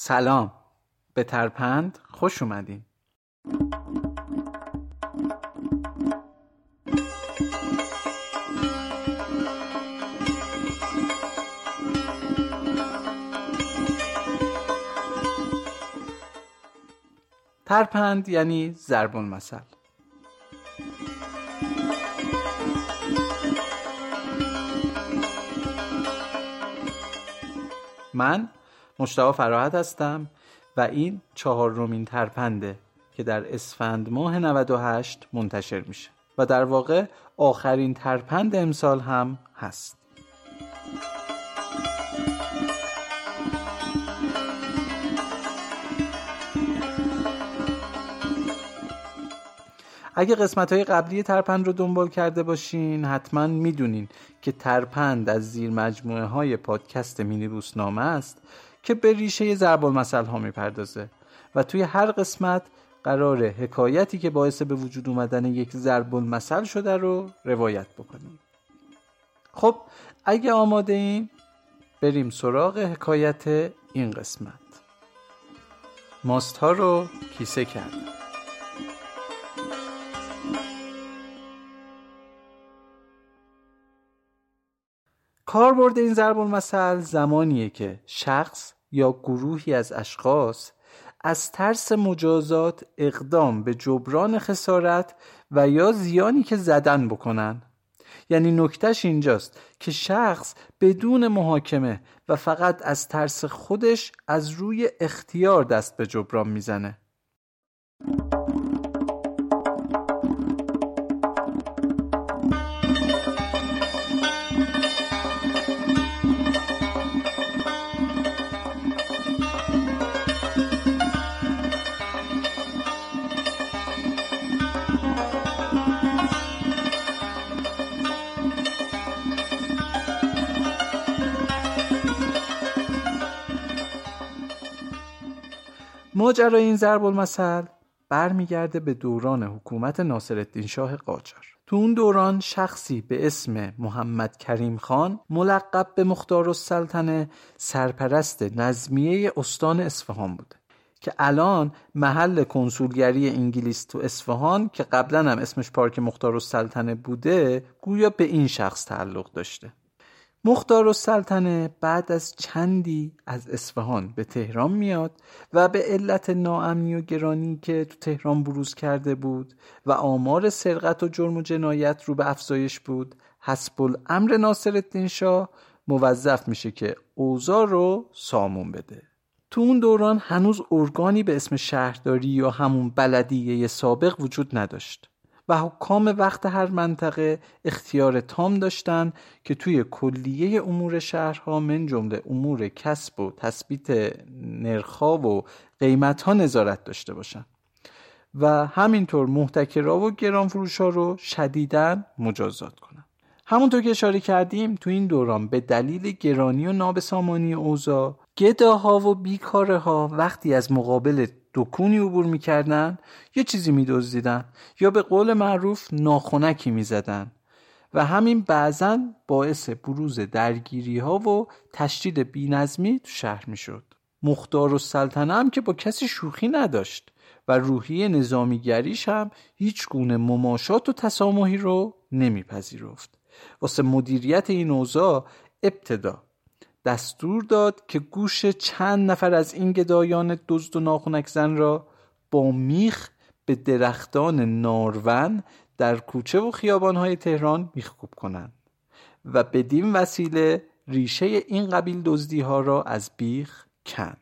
سلام. به ترپند خوش اومدین. ترپند یعنی ضرب المثل من مشتاق فراحت هستم و این چهارمین ترپنده که در اسفند ماه 98 منتشر میشه و در واقع آخرین ترپند امسال هم هست. اگه قسمت های قبلی ترپند رو دنبال کرده باشین حتما می‌دونین که ترپند از زیر مجموعه های پادکست مینی روزنامه است که به ریشه ضرب المثل ها می‌پردازه و توی هر قسمت قرار حکایتی که باعث به وجود اومدن یک ضرب المثل شده رو روایت بکنیم. خب اگه آماده ایم بریم سراغ حکایت این قسمت. ماست ها رو کیسه کردم کاربرد این ضرب المثل زمانیه که شخص یا گروهی از اشخاص از ترس مجازات اقدام به جبران خسارت و یا زیانی که زدن بکنن. یعنی نکتش اینجاست که شخص بدون محاکمه و فقط از ترس خودش از روی اختیار دست به جبران می‌زنه. ماجرای این ضرب المثل برمیگرده به دوران حکومت ناصرالدین شاه قاجار. تو اون دوران شخصی به اسم محمد کریم خان ملقب به مختار السلطنه سرپرست نظمیه استان اصفهان بوده که الان محل کنسولگری انگلیس تو اصفهان که قبلا هم اسمش پارک مختار السلطنه بوده گویا به این شخص تعلق داشته. مختار السلطنه بعد از چندی از اصفهان به تهران میاد و به علت ناامنی و گرانی که تو تهران بروز کرده بود و آمار سرقت و جرم و جنایت رو به افزایش بود حسب الامر ناصرالدین شاه موظف میشه که اوضاع رو سامون بده. تو اون دوران هنوز ارگانی به اسم شهرداری یا همون بلدیه سابق وجود نداشت. و حکام وقت هر منطقه اختیار تام داشتن که توی کلیه امور شهرها من جمله امور کسب و تثبیت نرخها و قیمتها نظارت داشته باشن. و همینطور محتکرا و گرانفروشا رو شدیداً مجازات کنن. همونطور که اشاره کردیم تو این دوران به دلیل گرانی و نابسامانی اوضاع گداها و بیکاره ها وقتی از مقابل دکونی عبور می‌کردن یه چیزی میدزدیدن یا به قول معروف ناخونکی می‌زدن و همین بعضا باعث بروز درگیری ها و تشدید بینظمی تو شهر می‌شد. مختار و سلطنه هم که با کسی شوخی نداشت و روحی نظامیگریش هم هیچ گونه مماشات و تسامحی رو نمیپذیرفت. واسه مدیریت این اوضاع ابتدا دستور داد که گوش چند نفر از این گدایان دزد و ناخونک زن را با میخ به درختان نارون در کوچه و خیابانهای تهران میخکوب کنند و بدین وسیله ریشه این قبیل دزدی ها را از بیخ کند.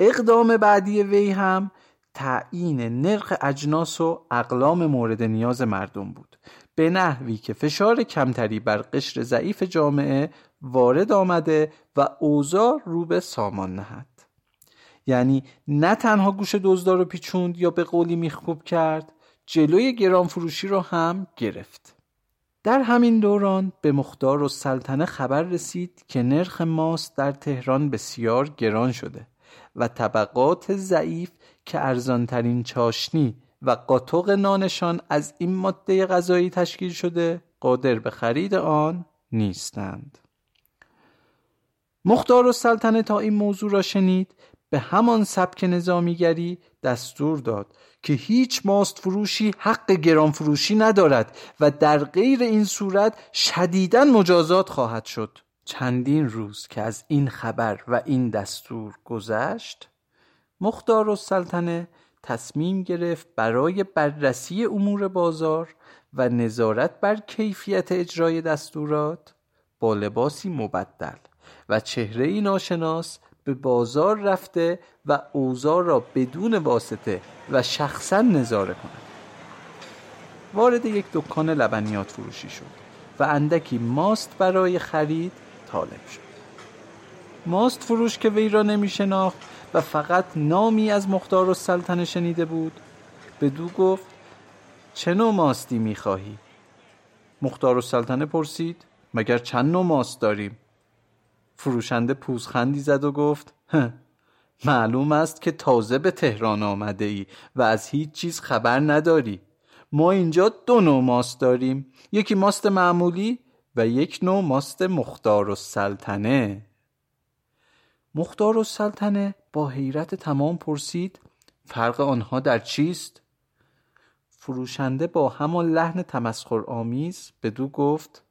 اقدام بعدی وی هم تعیین نرخ اجناس و اقلام مورد نیاز مردم بود. به نحوی که فشار کمتری بر قشر ضعیف جامعه وارد آمده و اوضاع رو به سامان نهد. یعنی نه تنها گوش دزدار رو پیچوند یا به قولی میخکوب کرد جلوی گران فروشی رو هم گرفت. در همین دوران به مختار و سلطنه خبر رسید که نرخ ماست در تهران بسیار گران شده. و طبقات ضعیف که ارزانترین چاشنی و قاطق نانشان از این ماده غذایی تشکیل شده قادر به خرید آن نیستند. مختار و سلطنه تا این موضوع را شنید به همان سبک نظامیگری دستور داد که هیچ ماست فروشی حق گران فروشی ندارد و در غیر این صورت شدیداً مجازات خواهد شد. چندین روز که از این خبر و این دستور گذشت مختار و سلطنه تصمیم گرفت برای بررسی امور بازار و نظارت بر کیفیت اجرای دستورات با لباسی مبدل و چهره ناشناس به بازار رفته و اوزار را بدون واسطه و شخصا نظاره کند. وارد یک دکان لبنیات فروشی شد و اندکی ماست برای خرید طالب شد ماست فروش که وی را نمی شناخت و فقط نامی از مختار و سلطنه شنیده بود به دو گفت چه نوع ماستی می خواهی؟ مختار و سلطنه پرسید مگر چند نوع ماست داریم؟ فروشنده پوزخندی زد و گفت معلوم است که تازه به تهران آمده ای و از هیچ چیز خبر نداری ما اینجا دو نوع ماست داریم یکی ماست معمولی و یک نوع ماست مختار و سلطنه مختار و سلطنه با حیرت تمام پرسید فرق آنها در چیست؟ فروشنده با همان لحن تمسخر آمیز به دو گفت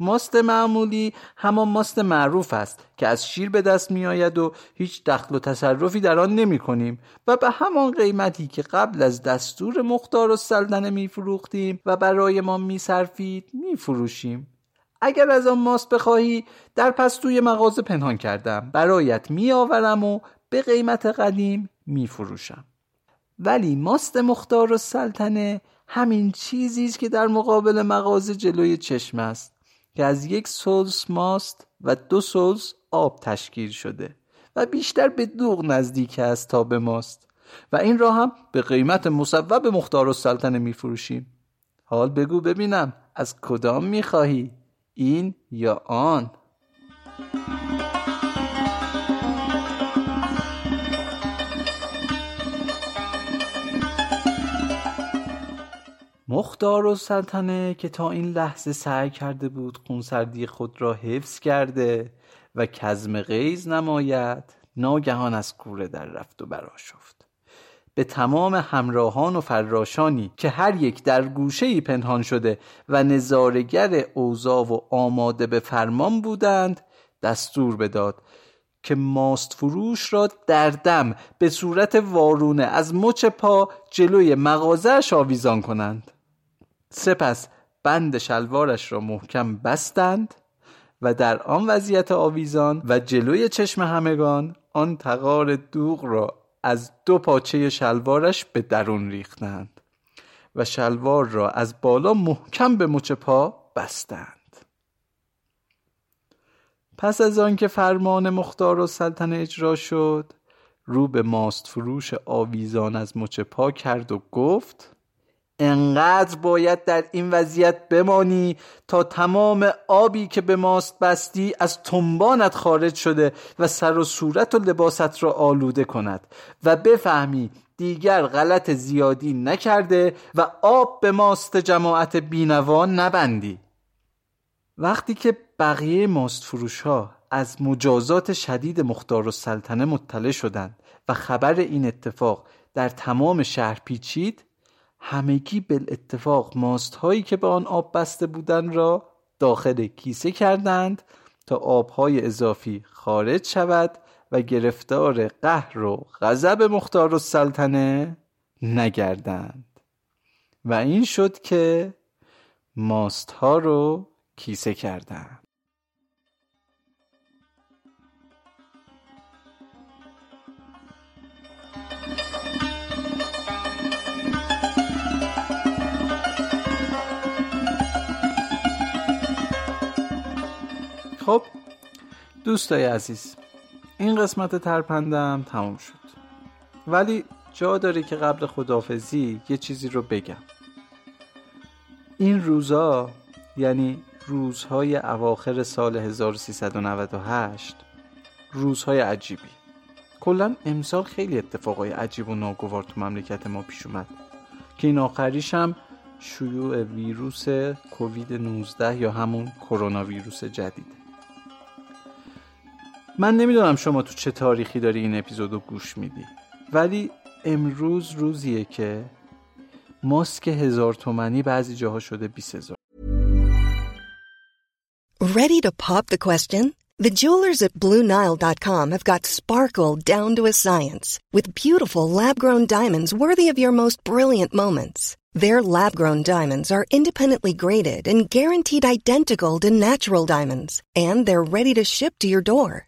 ماست معمولی همان ماست معروف است که از شیر به دست می آید و هیچ دخل و تصرفی در آن نمی کنیم و به همان قیمتی که قبل از دستور مختار و سلطنه می فروختیم و برای ما می سرفید می فروشیم اگر از آن ماست بخواهی در پستوی مغازه پنهان کردم. برایت می آورم و به قیمت قدیم می فروشم ولی ماست مختار و سلطنه همین چیزی است که در مقابل مغازه جلوی چشم است که از یک سلس ماست و دو سلس آب تشکیل شده و بیشتر به دوغ نزدیک است تا به ماست. و این را هم به قیمت مصوب مختار و سلطنه می فروشیم حال بگو ببینم از کدام می خواهی؟ این یا آن؟ مختار و سلطنه که تا این لحظه سعی کرده بود خونسردی خود را حفظ کرده و کزم غیز نماید ناگهان از کوره در رفت و براشفت به تمام همراهان و فراشانی که هر یک در گوشه پنهان شده و نظارگر اوضاع و آماده به فرمان بودند دستور بداد که ماست فروش را در دم به صورت وارونه از مچ پا جلوی مغازهش آویزان کنند. سپس بند شلوارش را محکم بستند و در آن وضعیت آویزان و جلوی چشم همگان آن تقار دوغ را از دو پاچه شلوارش به درون ریختند و شلوار را از بالا محکم به مچ پا بستند. پس از آنکه فرمان مختار و سلطنه اجرا شد رو به ماست فروش آویزان از مچ پا کرد و گفت انقدر باید در این وضعیت بمانی تا تمام آبی که به ماست بستی از تنبانت خارج شده و سر و صورت و لباست را آلوده کند و بفهمی دیگر غلط زیادی نکرده و آب به ماست جماعت بینوا نبندی. وقتی که بقیه ماست فروش ها از مجازات شدید مختار و سلطنه مطلع شدند و خبر این اتفاق در تمام شهر پیچید همگی ماست هایی که به آن آب بسته بودند را داخل کیسه کردند تا آبهای اضافی خارج شود و گرفتار قهر و غضب مختار و سلطنه نگردند. و این شد که ماست ها رو کیسه کردند. دوستای عزیز این قسمت ترپندم تموم شد. ولی جا داره که قبل خدافزی یه چیزی رو بگم. این روزا یعنی روزهای اواخر سال 1398 روزهای عجیبی. کلا امسال خیلی اتفاقای عجیب و ناگوار تو مملکت ما پیش اومد که این آخریش هم شیوع ویروس کووید 19 یا همون کرونا ویروس جدید. من نمی‌دونم شما تو چه تاریخی داری این اپیزود رو گوش میدی ولی امروز روزیه که ماسک هزار تومنی بعضی جاها شده 20 هزار Ready to pop the question? The jewelers at BlueNile.com have got sparkle down to a science with beautiful lab-grown diamonds worthy of your most brilliant moments. Their lab-grown diamonds are independently graded and guaranteed identical to natural diamonds, and they're ready to ship to your door.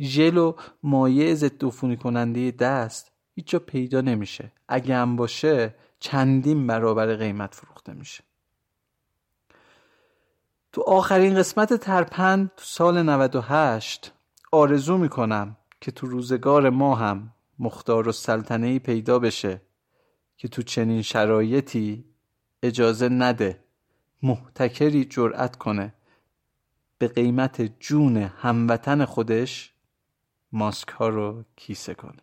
ژل و مایع ضد عفونی کننده دست هیچ جا پیدا نمیشه. اگه هم باشه چندین برابر قیمت فروخته میشه. تو آخرین قسمت ترپند تو سال 98 آرزو می‌کنم که تو روزگار ما هم مختار و سلطنه پیدا بشه که تو چنین شرایطی اجازه نده محتکری جرأت کنه. به قیمت جون هموطن خودش ماسک ها رو کیسه کنه.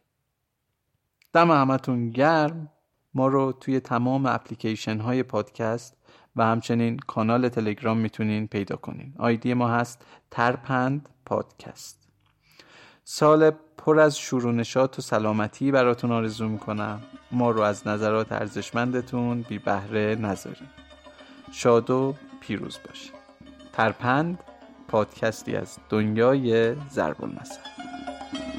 دم همتون گرم. ما رو توی تمام اپلیکیشن های پادکست و همچنین کانال تلگرام می‌تونین پیدا کنین. آیدی ما هست ترپند پادکست. سال پر از شورونشات و سلامتی براتون آرزو می‌کنم. ما رو از نظرات ارزشمندتون بی بهره نذارین. شاد و پیروز باشین. ترپند پادکستی از دنیای ضرب المثل.